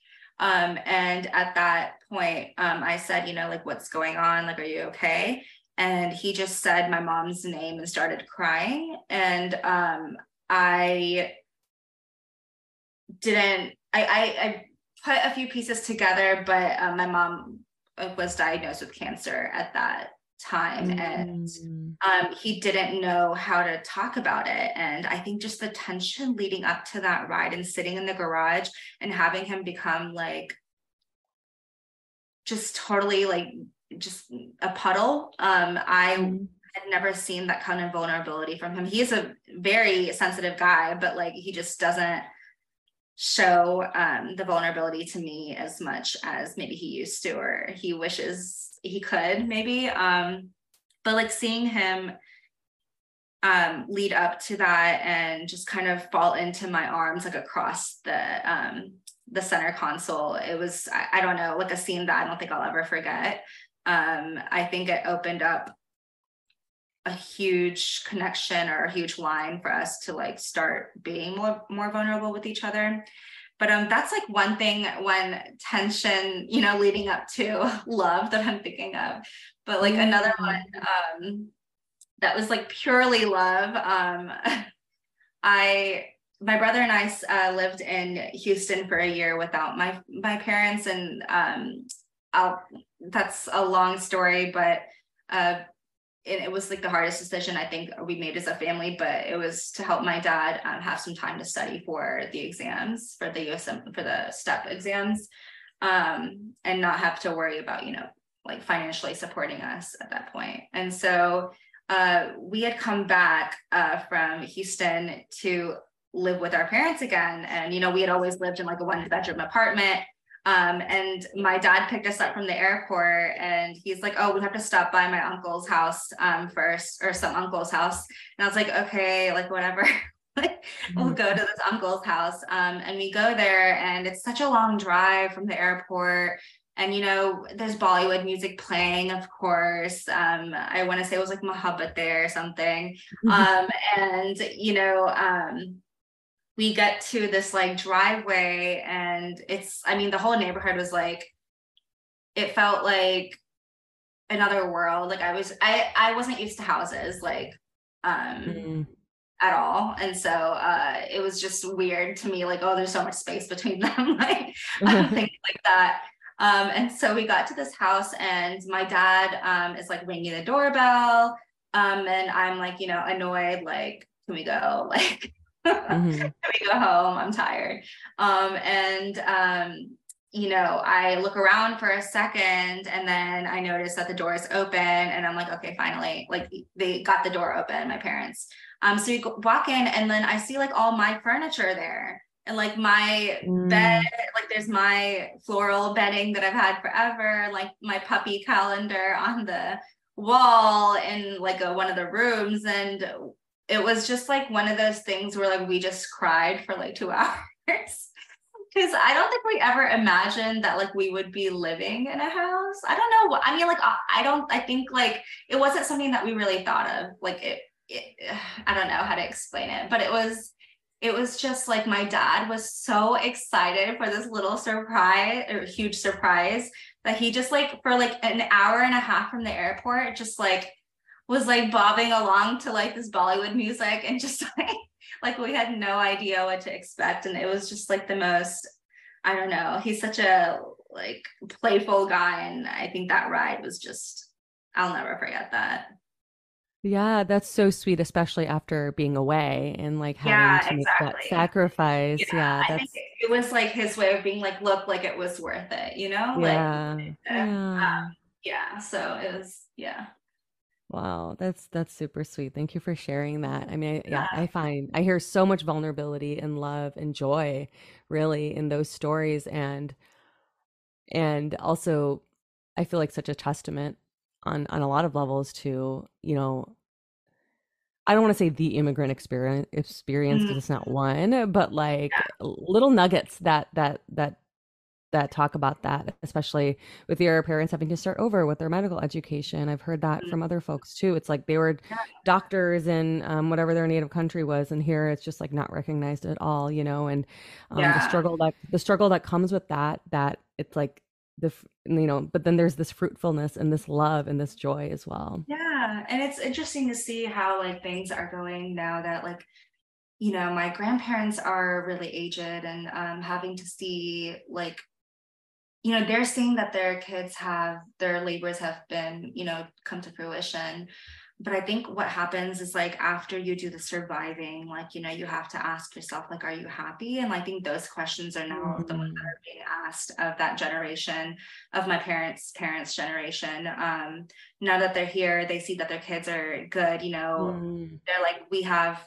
Um and at that point um i said you know like what's going on? Like are you okay? And he just said my mom's name and started crying. And um i didn't I, I i put a few pieces together but um, my mom uh, was diagnosed with cancer at that time and Mm. um, he didn't know how to talk about it. And I think just the tension leading up to that ride and sitting in the garage and having him become like just totally like just a puddle. Um, I Mm. had never seen that kind of vulnerability from him. He is a very sensitive guy, but like he just doesn't show um, the vulnerability to me as much as maybe he used to or he wishes he could maybe. Um, but like seeing him um, lead up to that and just kind of fall into my arms like across the um, the center console, it was I, I don't know like a scene that I don't think I'll ever forget. Um, I think it opened up a huge connection or a huge line for us to like start being more more vulnerable with each other. But um that's like one thing when tension you know leading up to *laughs* love that i'm thinking of. But like another one um that was like purely love um *laughs* i my brother and i uh, lived in houston for a year without my my parents. And um i'll that's a long story but uh and it was like the hardest decision I think we made as a family, but it was to help my dad um, have some time to study for the exams, for the USM, for the STEP exams, um, and not have to worry about, you know, like financially supporting us at that point. And so uh, we had come back uh, from Houston to live with our parents again. And, you know, we had always lived in like a one bedroom apartment. Um, and my dad picked us up from the airport and he's like, Oh, we have to stop by my uncle's house um, first, or some uncle's house. And I was like, Okay, like whatever. *laughs* like we'll go to this uncle's house. Um, and we go there, and it's such a long drive from the airport. And you know, there's Bollywood music playing, of course. Um, I want to say it was like Mohabbatein or something. Um, and you know, um, we get to this like driveway and it's i mean the whole neighborhood was like it felt like another world. Like i was i i wasn't used to houses like um mm. at all. And so uh it was just weird to me like oh there's so much space between *laughs* them like *laughs* things like that. Um and so we got to this house and my dad um is like ringing the doorbell um and i'm like you know annoyed like can we go? *laughs* Like mm-hmm. *laughs* Let me go home. I'm tired. Um, and um, you know, I look around for a second and then I notice that the door is open and I'm like, okay, finally, like they got the door open, my parents. Um, so you walk in and then I see like all my furniture there and like my mm. bed, like there's my floral bedding that I've had forever, like my puppy calendar on the wall in like a, one of the rooms. And it was just like one of those things where like we just cried for like two *laughs* hours because I don't think we ever imagined that like we would be living in a house. I don't know. I mean, like I don't. I think like it wasn't something that we really thought of. Like it, it *sighs* I don't know how to explain it, but it was. It was just like my dad was so excited for this little surprise or huge surprise that he just like for like an hour and a half from the airport just like was like bobbing along to like this Bollywood music and just *laughs* like like we had no idea what to expect and it was just like the most I don't know he's such a like playful guy and I think that ride was just I'll never forget that. Yeah, that's so sweet, especially after being away and like having yeah, to make exactly. that sacrifice. Yeah, yeah that's it was like his way of being like, look, like it was worth it, you know? Yeah. Like, yeah. Um, yeah. So it was, yeah. Wow, that's that's super sweet. Thank you for sharing that. I mean, I, yeah, I find I hear so much vulnerability and love and joy really in those stories and and also I feel like such a testament on on a lot of levels to, you know, I don't want to say the immigrant experience experience because mm-hmm. it's not one, but like little nuggets that that that that talk about that, especially with your parents having to start over with their medical education. I've heard that mm-hmm. from other folks too. It's like they were doctors in um, whatever their native country was, and here it's just like not recognized at all, you know. And um, yeah. the struggle that the struggle that comes with that, that it's like the you know, but then there's this fruitfulness and this love and this joy as well. Yeah, and it's interesting to see how like things are going now that like you know my grandparents are really aged and um, having to see like you know they're seeing that their kids have their labors have been you know come to fruition but i think what happens is like after you do the surviving like you know you have to ask yourself like are you happy and i think those questions are now mm-hmm. the ones that are being asked of that generation of my parents parents generation um now that they're here they see that their kids are good you know mm. they're like we have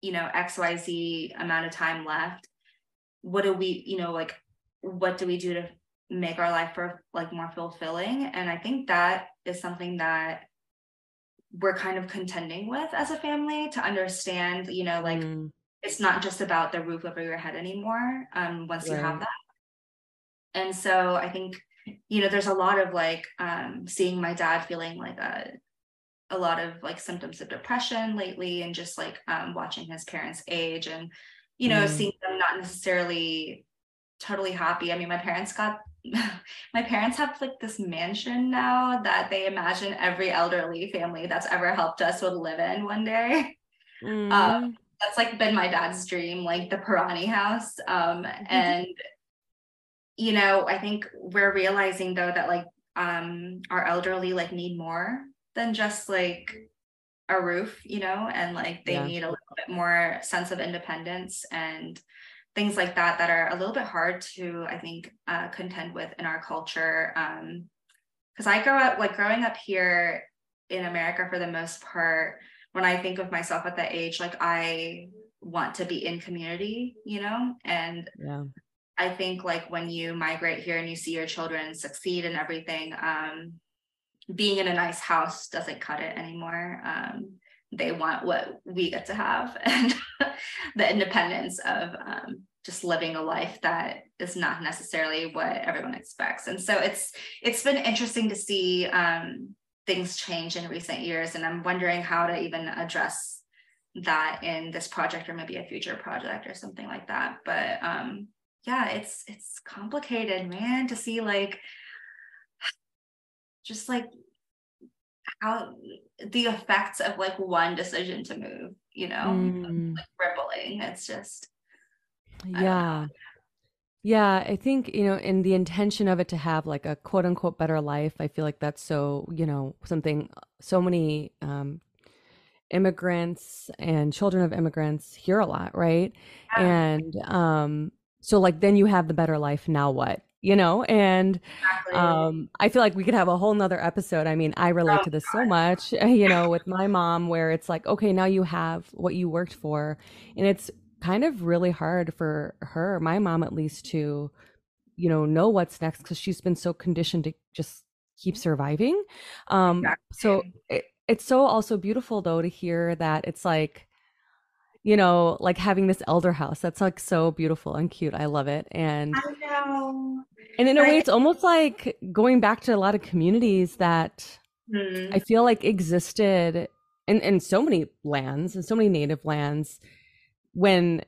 you know xyz amount of time left what do we you know like what do we do to make our life for like more fulfilling and i think that is something that we're kind of contending with as a family to understand you know like mm. it's not just about the roof over your head anymore um once right. you have that and so i think you know there's a lot of like um seeing my dad feeling like a a lot of like symptoms of depression lately and just like um watching his parents age and you know mm. seeing them not necessarily totally happy i mean my parents got *laughs* my parents have like this mansion now that they imagine every elderly family that's ever helped us would live in one day. *laughs* Mm. Um, that's like been my dad's dream, like the Pirani house. Um, mm-hmm. And, you know, I think we're realizing though that like um, our elderly like need more than just like a roof, you know, and like they yeah. need a little bit more sense of independence and things like that that are a little bit hard to i think uh, contend with in our culture um because i grew up like growing up here in America for the most part, when I think of myself at that age, like I want to be in community, you know? And yeah. I think like when you migrate here and you see your children succeed and everything, um, being in a nice house doesn't cut it anymore. Um, they want what we get to have *laughs* and the independence of um, just living a life that is not necessarily what everyone expects. And so it's it's been interesting to see um, things change in recent years, and I'm wondering how to even address that in this project or maybe a future project or something like that. But um, yeah, it's it's complicated, man, to see like *sighs* just like how the effects of like one decision to move, you know, mm. like rippling. It's just yeah. Yeah, I think, you know, in the intention of it to have like a quote unquote better life, I feel like that's so, you know, something so many um, immigrants and children of immigrants hear a lot, right? Yeah. And um, so, like, then you have the better life. Now what? You know, and exactly. um, I feel like we could have a whole nother episode. I mean, I relate oh, to this God. so much, *laughs* you know, with my mom, where it's like, okay, now you have what you worked for, and it's kind of really hard for her, my mom at least, to, you know, know what's next because she's been so conditioned to just keep surviving. Um, exactly. So it, it's so also beautiful though to hear that it's like, you know, like having this elder house. That's like so beautiful and cute. I love it. And I know. And in a way, it's almost like going back to a lot of communities that mm. I feel like existed in, in so many lands and so many native lands when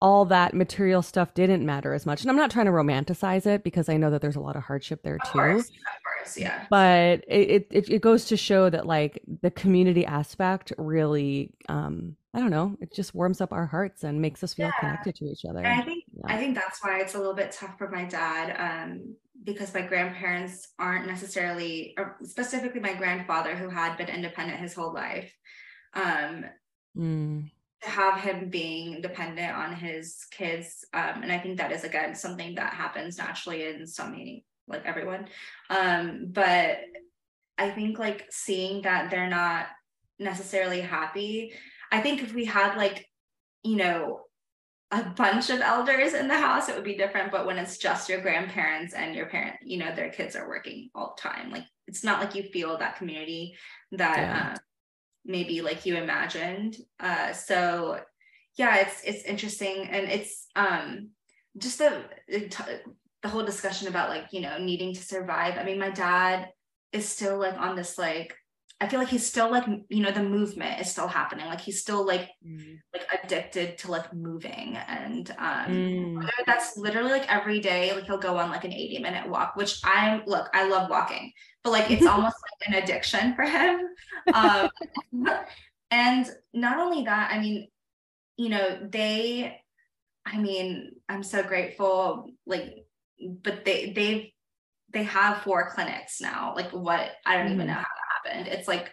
all that material stuff didn't matter as much. And I'm not trying to romanticize it because I know that there's a lot of hardship there too. Of course, of course yeah. But it, it it goes to show that like the community aspect really um I don't know, it just warms up our hearts and makes us feel yeah. connected to each other. And I think yeah. I think that's why it's a little bit tough for my dad um because my grandparents aren't necessarily or specifically my grandfather who had been independent his whole life. Um mm have him being dependent on his kids um, and i think that is again something that happens naturally in so many like everyone um, but i think like seeing that they're not necessarily happy i think if we had like you know a bunch of elders in the house it would be different but when it's just your grandparents and your parent you know their kids are working all the time like it's not like you feel that community that yeah. uh, maybe like you imagined. Uh, so yeah, it's it's interesting and it's um just the the whole discussion about like you know needing to survive. I mean, my dad is still like on this like I feel like he's still like you know the movement is still happening. Like he's still like mm. like addicted to like moving, and um, mm. that's literally like every day. Like he'll go on like an eighty minute walk, which I'm look I love walking, but like it's *laughs* almost like an addiction for him. *laughs* Um, and not only that, I mean, you know they, I mean, I'm so grateful. Like, but they they've they have four clinics now. Like what I don't mm. even know how happened. It's like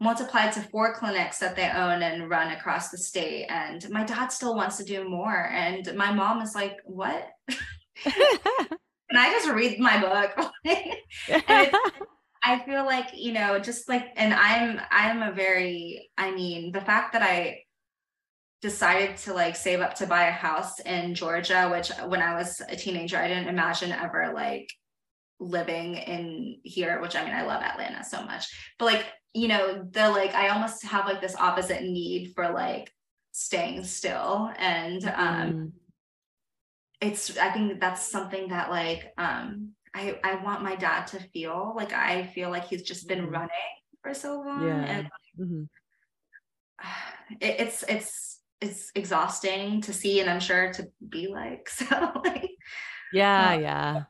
multiplied to four clinics that they own and run across the state. And my dad still wants to do more. And my mom is like, what? *laughs* Can I just read my book? *laughs* *laughs* I feel like, you know, just like, and I'm, I'm a very, I mean, the fact that I decided to like save up to buy a house in Georgia, which when I was a teenager, I didn't imagine ever like living in here, which I mean, I love Atlanta so much, but like, you know, the like, I almost have like this opposite need for like staying still. And um, mm. it's, I think that's something that like, um, I, I want my dad to feel like I feel like he's just been mm-hmm. running for so long. Yeah. And mm-hmm. *sighs* it, it's, it's, it's exhausting to see and I'm sure to be like, *laughs* so like, yeah, uh, yeah.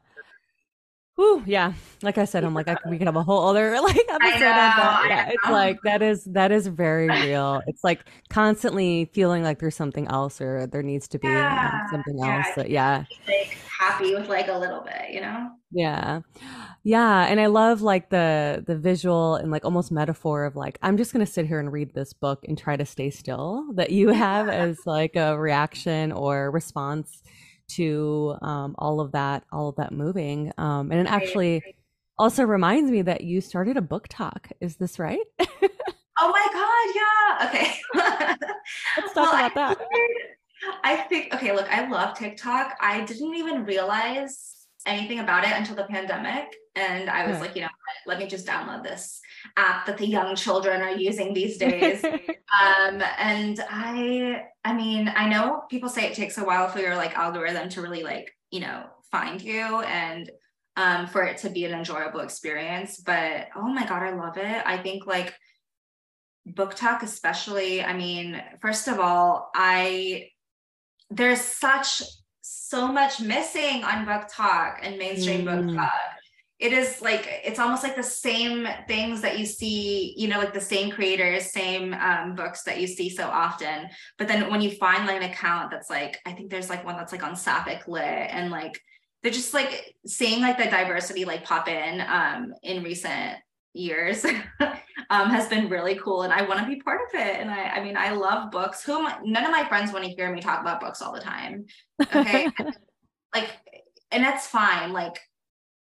Ooh, yeah. Like I said, I'm like, I, we could have a whole other *laughs* like episode know, that. Yeah, it's like that is that is very real. It's like constantly feeling like there's something else or there needs to be yeah. something yeah, else. That, yeah. Like happy with like a little bit, you know? Yeah. Yeah. And I love like the the visual and like almost metaphor of like, I'm just gonna sit here and read this book and try to stay still that you have as like a reaction or response to um, all of that, all of that moving. Um, and it actually, also reminds me that you started a BookTok. Is this right? *laughs* oh my god, yeah. Okay. *laughs* Let's talk well, about that. I think okay, look, I love TikTok. I didn't even realize anything about it until the pandemic. And I was like, you know, let me just download this app that the young children are using these *laughs* days. um, and I, I mean, I know people say it takes a while for your like algorithm to really like, you know, find you and um, for it to be an enjoyable experience. But oh my God, I love it. I think like BookTok, especially, I mean, first of all, I, there's such so much missing on BookTok and mainstream mm. talk. It is like it's almost like the same things that you see, you know, like the same creators, same um, books that you see so often. But then when you find like an account that's like, I think there's like one that's like on Sapphic Lit, and like they're just like seeing like the diversity like pop in um, in recent years *laughs* um, has been really cool and I want to be part of it. And I, I mean, I love books. Who none of my friends want to hear me talk about books all the time. Okay. *laughs* like, and that's fine. Like,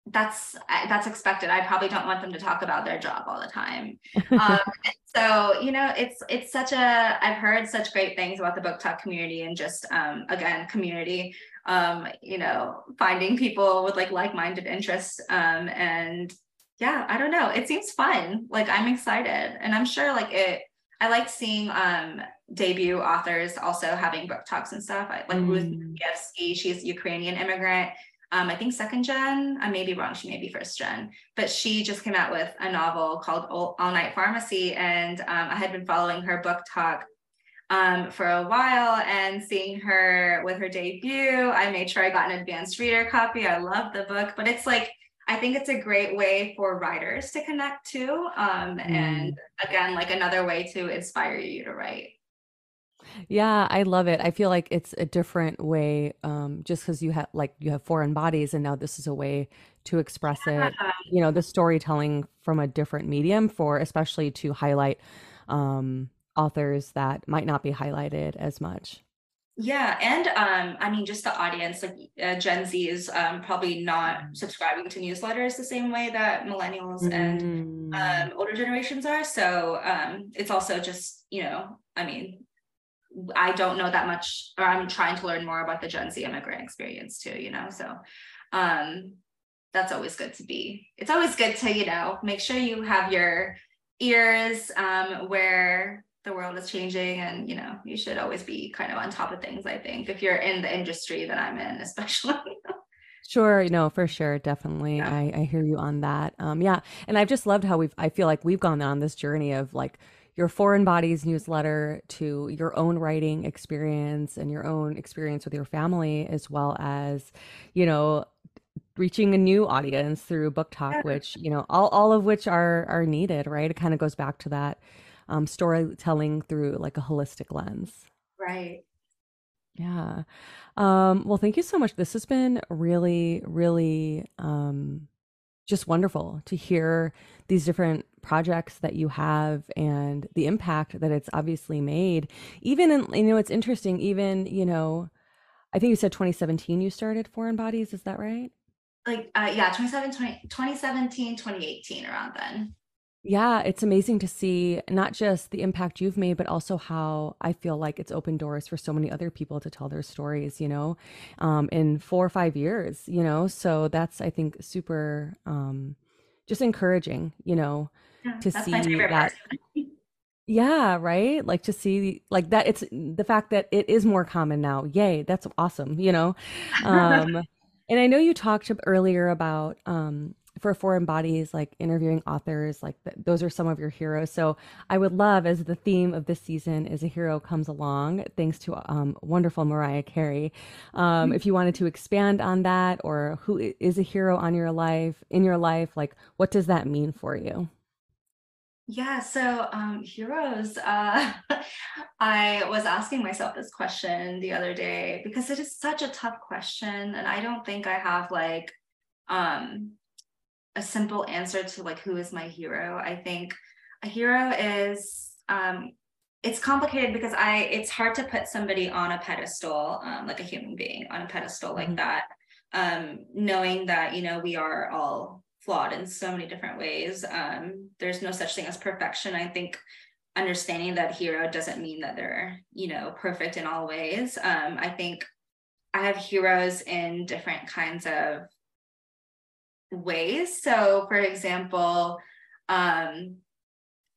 that's that's expected. I probably don't want them to talk about their job all the time. Um, *laughs* so you know, it's it's such a. I've heard such great things about the BookTok community and just um, again community. Um, you know, finding people with like like-minded interests um, and yeah, I don't know. It seems fun. Like I'm excited and I'm sure like it, I like seeing um debut authors also having book talks and stuff. I like mm. Ruth Madievsky, she's Ukrainian immigrant. Um, I think second gen. I may be wrong. She may be first gen, but she just came out with a novel called All, All Night Pharmacy, and um, I had been following her BookTok um, for a while and seeing her with her debut. I made sure I got an advanced reader copy. I love the book, but it's like I think it's a great way for writers to connect too. Um, mm. And again, like another way to inspire you to write. Yeah, I love it. I feel like it's a different way, um, just because you have like you have foreign bodies, and now this is a way to express yeah. it. You know, the storytelling from a different medium for, especially to highlight um, authors that might not be highlighted as much. Yeah, and um, I mean, just the audience, like uh, Gen Z is um, probably not subscribing to newsletters the same way that millennials mm. and um, mm. older generations are. So um, it's also just, you know, I mean, I don't know that much, or I'm trying to learn more about the Gen Z immigrant experience too, you know. So um, that's always good to be. It's always good to, you know, make sure you have your ears um, where the world is changing and you know you should always be kind of on top of things i think if you're in the industry that i'm in *laughs* especially Sure, no, for sure, definitely. Yeah. I, I hear you on that. Um, yeah, and I've just loved how we've. I feel like we've gone on this journey of like your foreign bodies newsletter to your own writing experience and your own experience with your family, as well as, you know, reaching a new audience through BookTok, yeah. which you know, all all of which are are needed, right? It kind of goes back to that um, storytelling through like a holistic lens. Right. Yeah. Um, well, thank you so much. This has been really, really um, just wonderful to hear these different projects that you have and the impact that it's obviously made. Even in, you know, it's interesting, even, you know, I think you said 2017 you started Foreign Bodies. Is that right? Like, uh, yeah, 2017, 2017, 2018, around then. Yeah, it's amazing to see not just the impact you've made, but also how I feel like it's opened doors for so many other people to tell their stories, you know, um, in four or five years, you know. So that's, I think, super um, just encouraging, you know, yeah, to see that. *laughs* yeah, right. Like to see like that. It's the fact that it is more common now. Yay, that's awesome, you know. *laughs* Um, and I know you talked earlier about um, for foreign bodies like interviewing authors like th- those are some of your heroes so i would love as the theme of this season is a hero comes along thanks to um, wonderful mariah carey um, if you wanted to expand on that or who is a hero on your life in your life like what does that mean for you yeah, so um, heroes. Uh, *laughs* I was asking myself this question the other day because it is such a tough question, and I don't think I have like um, a simple answer to like who is my hero. I think a hero is um it's complicated because I it's hard to put somebody on a pedestal, um, like a human being on a pedestal mm-hmm. like that. Um, knowing that, you know, we are all flawed in so many different ways. Um, there's no such thing as perfection. I think understanding that hero doesn't mean that they're, you know, perfect in all ways. Um, I think I have heroes in different kinds of ways. So, for example, um,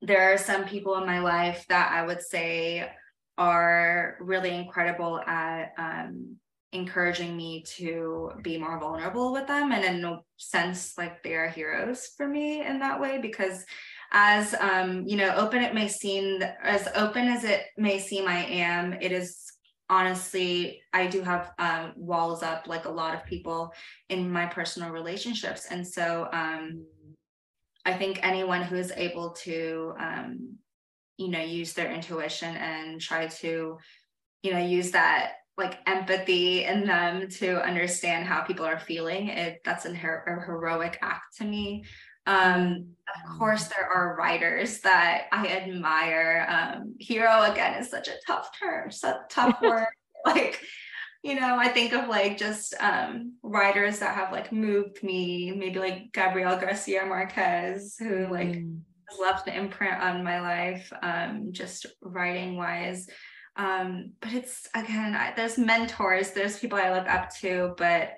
there are some people in my life that I would say are really incredible at um, encouraging me to be more vulnerable with them and in a sense like they are heroes for me in that way because as um, you know open it may seem as open as it may seem i am it is honestly i do have um, walls up like a lot of people in my personal relationships. And so um, i think anyone who is able to um, you know use their intuition and try to you know use that like empathy in them to understand how people are feeling it that's an her- a heroic act to me um of course there are writers that i admire. Um hero again is such a tough term such tough *laughs* word. Like you know i think of like just um writers that have like moved me maybe like gabriel garcia marquez who like mm. has left an imprint on my life um just writing wise um but it's again I, there's mentors there's people i look up to but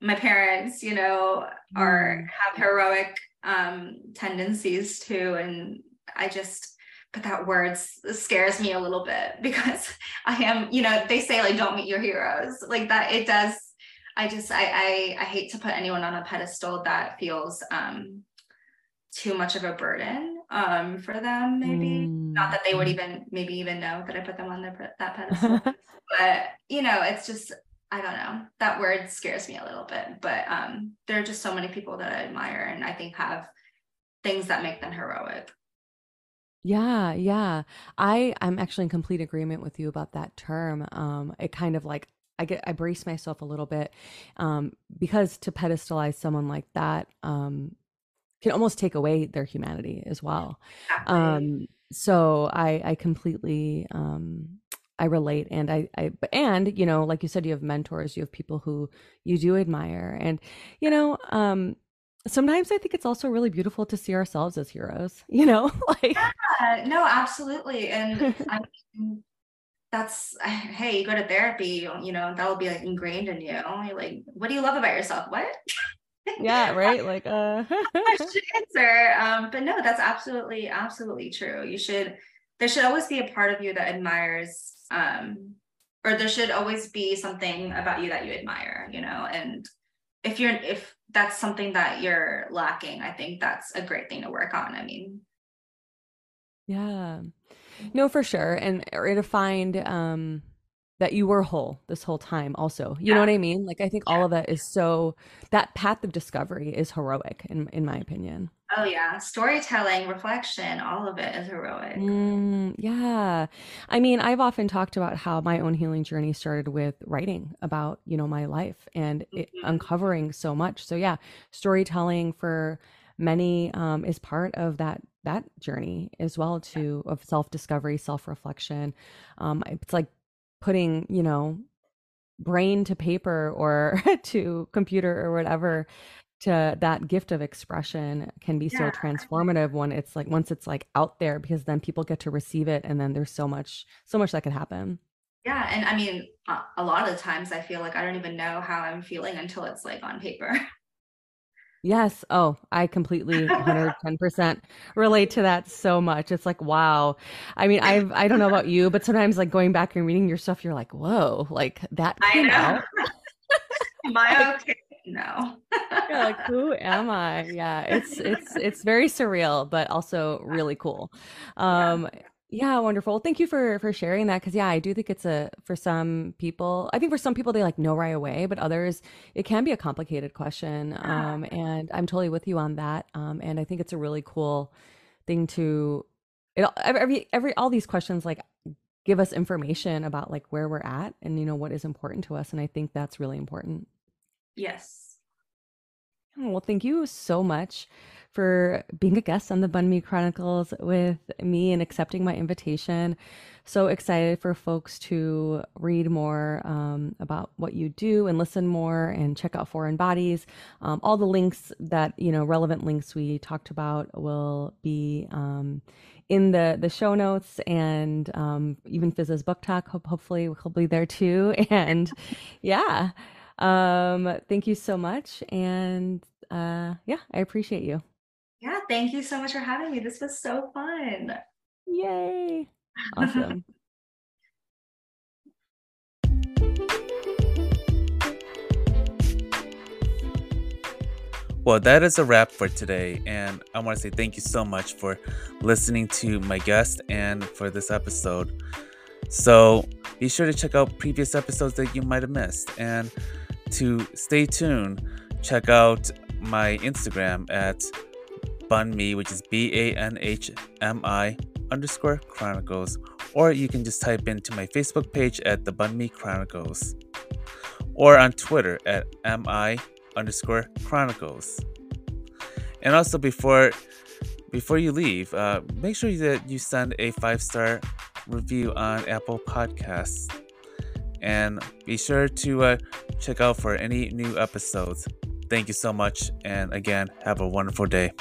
my parents you know are mm. have heroic um tendencies too and i just but that word scares me a little bit *laughs* because i am you know they say like don't meet your heroes like that it does i just i i, I hate to put anyone on a pedestal that feels um too much of a burden um, for them, maybe. Mm. Not that they would mm. even maybe even know that I put them on their, that *laughs* pedestal. but you know, it's just I don't know. That word scares me a little bit. But um, there are just so many people that I admire and I think have things that make them heroic. Yeah, yeah. I I'm actually in complete agreement with you about that term. Um, it kind of like I get I brace myself a little bit um, because to pedestalize someone like that um, can almost take away their humanity as well. Exactly. Um, so I I completely um, I relate and I I and you know like you said you have mentors you have people who you do admire and you know um sometimes I think it's also really beautiful to see ourselves as heroes *laughs* you know *laughs* like yeah, no absolutely and *laughs* I mean, that's hey you go to therapy you know that will be like ingrained in you You're like what do you love about yourself? What? Yeah right like uh answer um but no that's absolutely absolutely true you should there should always be a part of you that admires um or there should always be something about you that you admire you know and if you're if that's something that you're lacking i think that's a great thing to work on i mean. Yeah. No for sure. And or to find um that you were whole this whole time also. You yeah. know what i mean? Like i think all of that is so that path of discovery is heroic in in my opinion oh yeah. Storytelling reflection all of it is heroic. Mm, yeah. I mean i've often talked about how my own healing journey started with writing about you know my life and it, mm-hmm. uncovering so much. So yeah storytelling for many um, is part of that that journey as well too of self-discovery self-reflection. Um, it's like putting, you know, brain to paper or *laughs* to computer or whatever to that gift of expression can be yeah. so transformative when it's like once it's like out there because then people get to receive it and then there's so much so much that could happen yeah and i mean a lot of the times i feel like i don't even know how i'm feeling until it's like on paper Yes. Oh, I completely 110% relate to that so much. It's like, wow. I mean, *laughs* I've, I don't know about you, but sometimes like going back and reading your stuff, you're like, whoa, like that came out. Am I okay? No. you're like, who am I? Yeah. It's, it's, *laughs* it's very surreal, but also really cool. Um, yeah. Yeah, wonderful. Thank you for for sharing that because yeah, I do think it's a for some people. I think for some people they like know right away, but others it can be a complicated question. Um, and I'm totally with you on that. Um, and I think it's a really cool thing to it every every all these questions like give us information about like where we're at and you know what is important to us, and I think that's really important. Yes. Well, thank you so much for being a guest on the Banh Mi Chronicles with me and accepting my invitation. So excited for folks to read more um, about what you do and listen more and check out Foreign Bodies. Um, all the links that, you know, relevant links we talked about will be um, in the the show notes and um, even Fiz's BookTok. Hope, hopefully, we'll be there too. *laughs* And yeah, um, thank you so much. And uh, yeah, I appreciate you. Yeah, thank you so much for having me. This was so fun. Yay! *laughs* Awesome. Well, that is a wrap for today, and I want to say thank you so much for listening to my guest and for this episode. So be sure to check out previous episodes that you might have missed, and to stay tuned, check out my Instagram at banh mi, which is B A N H M I underscore chronicles, or you can just type into my Facebook page at the Banh Mi Chronicles, or on Twitter at mi underscore chronicles. And also before before you leave, uh, make sure that you send a five star review on Apple Podcasts. And be sure to uh, check out for any new episodes. Thank you so much. And again, have a wonderful day.